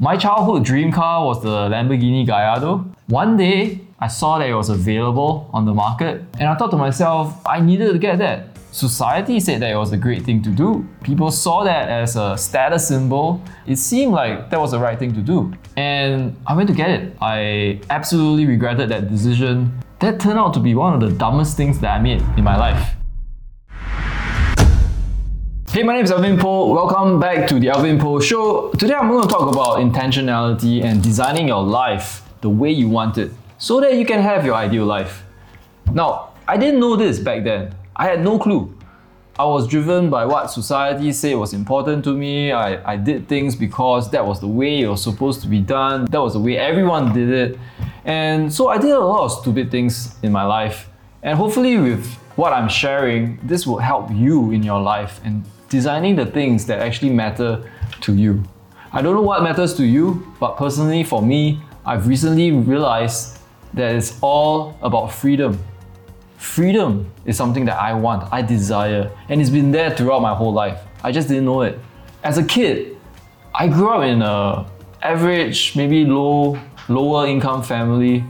My childhood dream car was the Lamborghini Gallardo. One day, I saw that it was available on the market, and I thought to myself, I needed to get that. Society said that it was a great thing to do. People saw that as a status symbol. It seemed like that was the right thing to do. And I went to get it. I absolutely regretted that decision. That turned out to be one of the dumbest things that I made in my life. Hey, my name is Alvin Poh. Welcome back to the Alvin Poh Show. Today I'm going to talk about intentionality and designing your life the way you want it so that you can have your ideal life. Now, I didn't know this back then. I had no clue. I was driven by what society said was important to me. I, I did things because that was the way it was supposed to be done. That was the way everyone did it. And so I did a lot of stupid things in my life. And hopefully, with what I'm sharing, this will help you in your life and designing the things that actually matter to you. I don't know what matters to you, but personally for me, I've recently realized that it's all about freedom. Freedom is something that I want, I desire, and it's been there throughout my whole life. I just didn't know it. As a kid, I grew up in a average, maybe low, lower income family.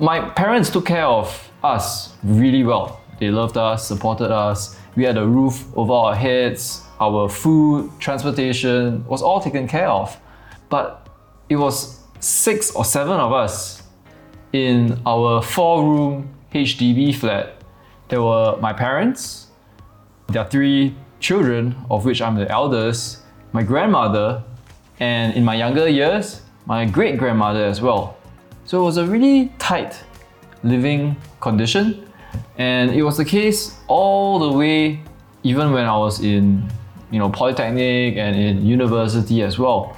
My parents took care of us really well. They loved us, supported us, we had a roof over our heads, our food, transportation was all taken care of. But it was six or seven of us in our four room HDB flat. There were my parents, their three children, of which I'm the eldest, my grandmother, and in my younger years, my great grandmother as well. So it was a really tight living condition and it was the case all the way, even when I was in, you know, polytechnic and in university as well.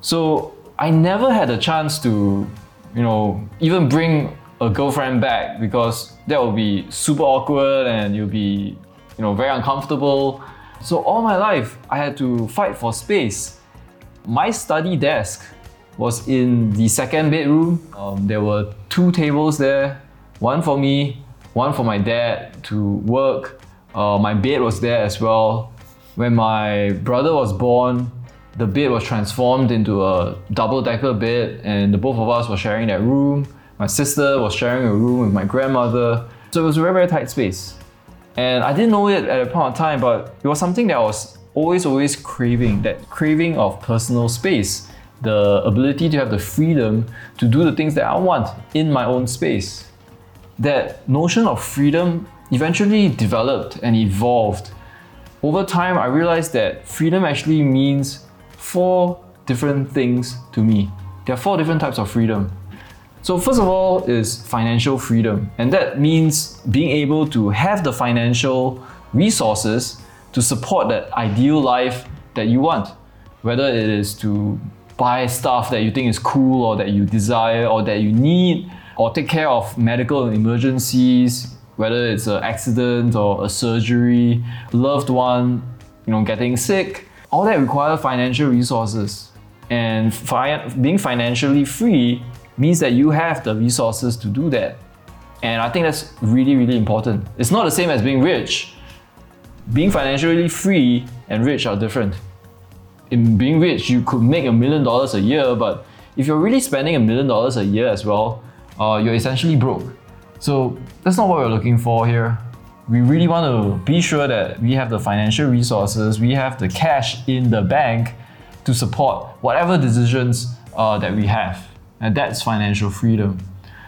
So I never had a chance to, you know, even bring a girlfriend back because that would be super awkward and you'll be, you know, very uncomfortable. So all my life, I had to fight for space. My study desk was in the second bedroom. Um, there were two tables there, one for me, one for my dad to work. Uh, my bed was there as well. When my brother was born, the bed was transformed into a double decker bed, and the both of us were sharing that room. My sister was sharing a room with my grandmother. So it was a very, very tight space. And I didn't know it at a point of time, but it was something that I was always, always craving that craving of personal space, the ability to have the freedom to do the things that I want in my own space that notion of freedom eventually developed and evolved. Over time, I realized that freedom actually means four different things to me. There are four different types of freedom. So, first of all, is financial freedom, and that means being able to have the financial resources to support that ideal life that you want, whether it is to buy stuff that you think is cool or that you desire or that you need or take care of medical emergencies, whether it's an accident or a surgery, loved one, you know, getting sick. All that require financial resources. And fi- being financially free means that you have the resources to do that. And I think that's really, really important. It's not the same as being rich. Being financially free and rich are different. In being rich, you could make a million dollars a year, but if you're really spending a million dollars a year as well, uh, you're essentially broke. So that's not what we're looking for here. We really want to be sure that we have the financial resources, we have the cash in the bank to support whatever decisions uh, that we have. And that's financial freedom.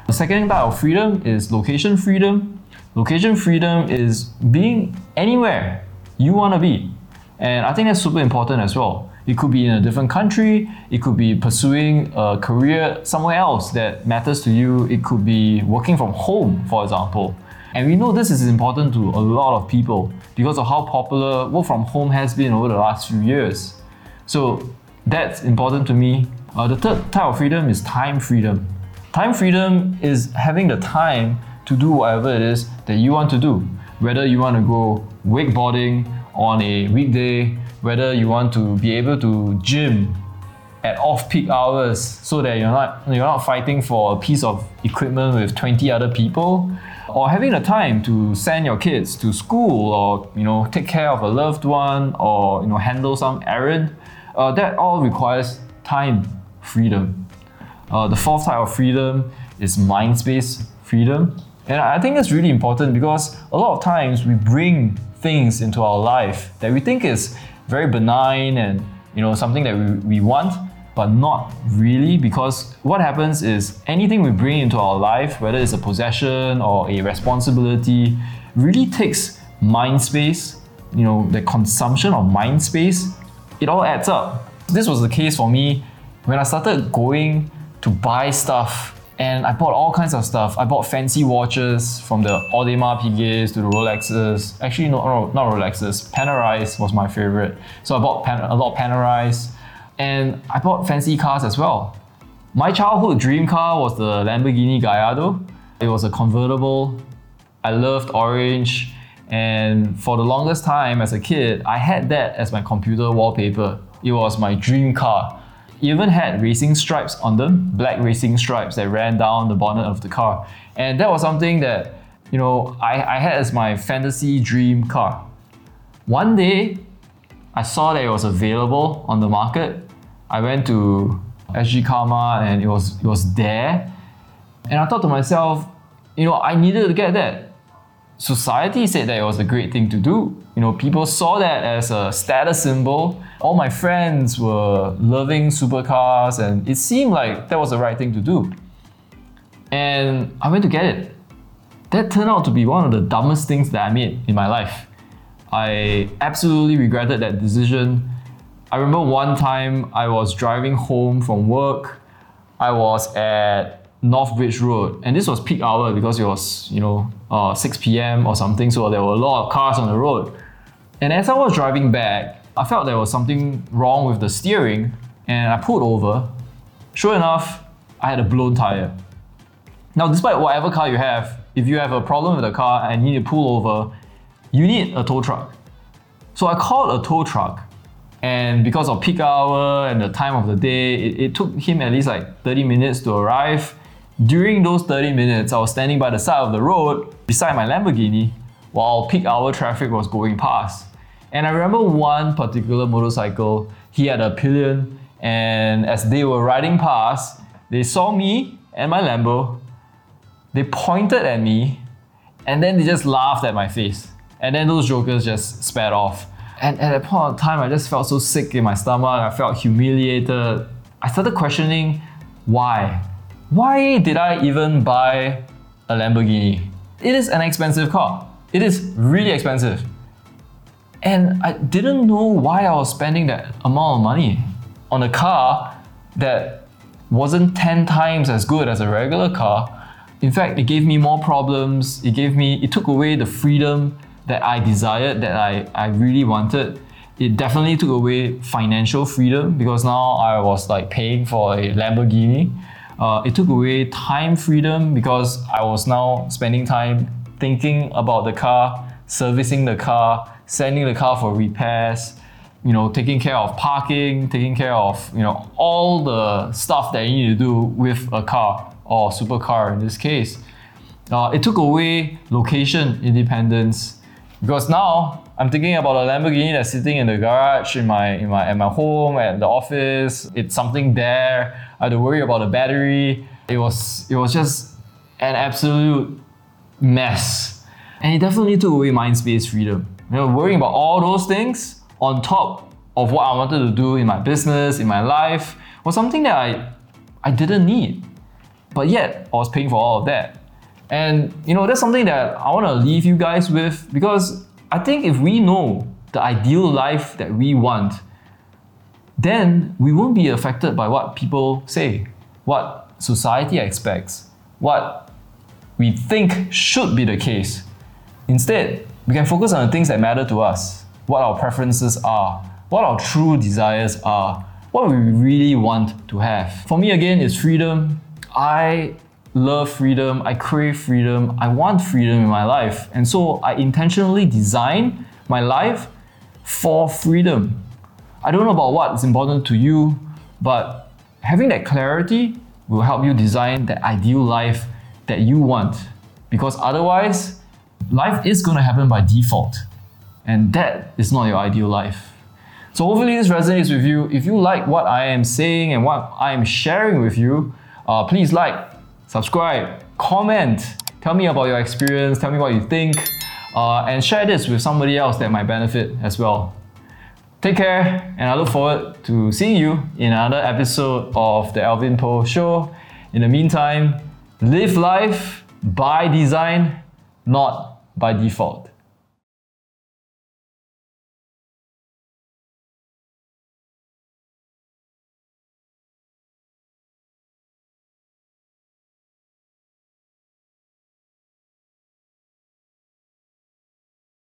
The second type of freedom is location freedom. Location freedom is being anywhere you want to be. And I think that's super important as well. It could be in a different country, it could be pursuing a career somewhere else that matters to you, it could be working from home, for example. And we know this is important to a lot of people because of how popular work from home has been over the last few years. So that's important to me. Uh, the third type of freedom is time freedom. Time freedom is having the time to do whatever it is that you want to do. Whether you want to go wakeboarding on a weekday, whether you want to be able to gym at off-peak hours so that you're not you're not fighting for a piece of equipment with 20 other people or having the time to send your kids to school or you know take care of a loved one or you know handle some errand uh, that all requires time freedom. Uh, the fourth type of freedom is mind space freedom. And I think it's really important because a lot of times we bring things into our life that we think is very benign and you know something that we, we want, but not really because what happens is anything we bring into our life, whether it's a possession or a responsibility, really takes mind space, you know, the consumption of mind space, it all adds up. This was the case for me when I started going to buy stuff and I bought all kinds of stuff. I bought fancy watches from the Audemars Piguets to the Rolexes. Actually, no, no not Rolexes. Panerais was my favorite. So I bought Pan- a lot of Panerais. And I bought fancy cars as well. My childhood dream car was the Lamborghini Gallardo. It was a convertible. I loved orange. And for the longest time as a kid, I had that as my computer wallpaper. It was my dream car. Even had racing stripes on them, black racing stripes that ran down the bonnet of the car. And that was something that, you know, I, I had as my fantasy dream car. One day, I saw that it was available on the market. I went to sgCarMart and it was it was there. And I thought to myself, you know, I needed to get that society said that it was a great thing to do. You know, people saw that as a status symbol. All my friends were loving supercars, and it seemed like that was the right thing to do. And I went to get it. That turned out to be one of the dumbest things that I made in my life. I absolutely regretted that decision. I remember one time I was driving home from work. I was at North Bridge Road, and this was peak hour because it was you know uh, 6 p.m. or something, so there were a lot of cars on the road. And as I was driving back, I felt there was something wrong with the steering, and I pulled over. Sure enough, I had a blown tire. Now, despite whatever car you have, if you have a problem with the car and you need to pull over, you need a tow truck. So I called a tow truck, and because of peak hour and the time of the day, it, it took him at least like 30 minutes to arrive. During those 30 minutes, I was standing by the side of the road beside my Lamborghini while peak hour traffic was going past. And I remember one particular motorcycle, he had a pillion, and as they were riding past, they saw me and my Lambo, they pointed at me, and then they just laughed at my face. And then those jokers just sped off. And at that point of time, I just felt so sick in my stomach, I felt humiliated. I started questioning why why did I even buy a Lamborghini? It is an expensive car. It is really expensive. And I didn't know why I was spending that amount of money on a car that wasn't 10 times as good as a regular car. In fact, it gave me more problems. It gave me, it took away the freedom that I desired, that I, I really wanted. It definitely took away financial freedom because now I was like paying for a Lamborghini uh, it took away time freedom because I was now spending time thinking about the car, servicing the car, sending the car for repairs, you know, taking care of parking, taking care of, you know, all the stuff that you need to do with a car or supercar in this case. Uh, it took away location independence because now I'm thinking about a Lamborghini that's sitting in the garage in my in my at my home at the office. It's something there. I had to worry about the battery. It was it was just an absolute mess. And it definitely took away mind space freedom. You know, worrying about all those things on top of what I wanted to do in my business, in my life, was something that I I didn't need. But yet I was paying for all of that. And you know, that's something that I want to leave you guys with because I think if we know the ideal life that we want, then we won't be affected by what people say, what society expects, what we think should be the case. Instead, we can focus on the things that matter to us, what our preferences are, what our true desires are, what we really want to have. For me, again, it's freedom. I love freedom, I crave freedom, I want freedom in my life. And so I intentionally design my life for freedom. I don't know about what is important to you, but having that clarity will help you design the ideal life that you want. Because otherwise, life is going to happen by default. And that is not your ideal life. So hopefully this resonates with you. If you like what I am saying and what I am sharing with you, uh, please like, subscribe, comment, tell me about your experience, tell me what you think, uh, and share this with somebody else that might benefit as well. Take care, and I look forward to seeing you in another episode of the Alvin Poh Show. In the meantime, live life by design, not by default.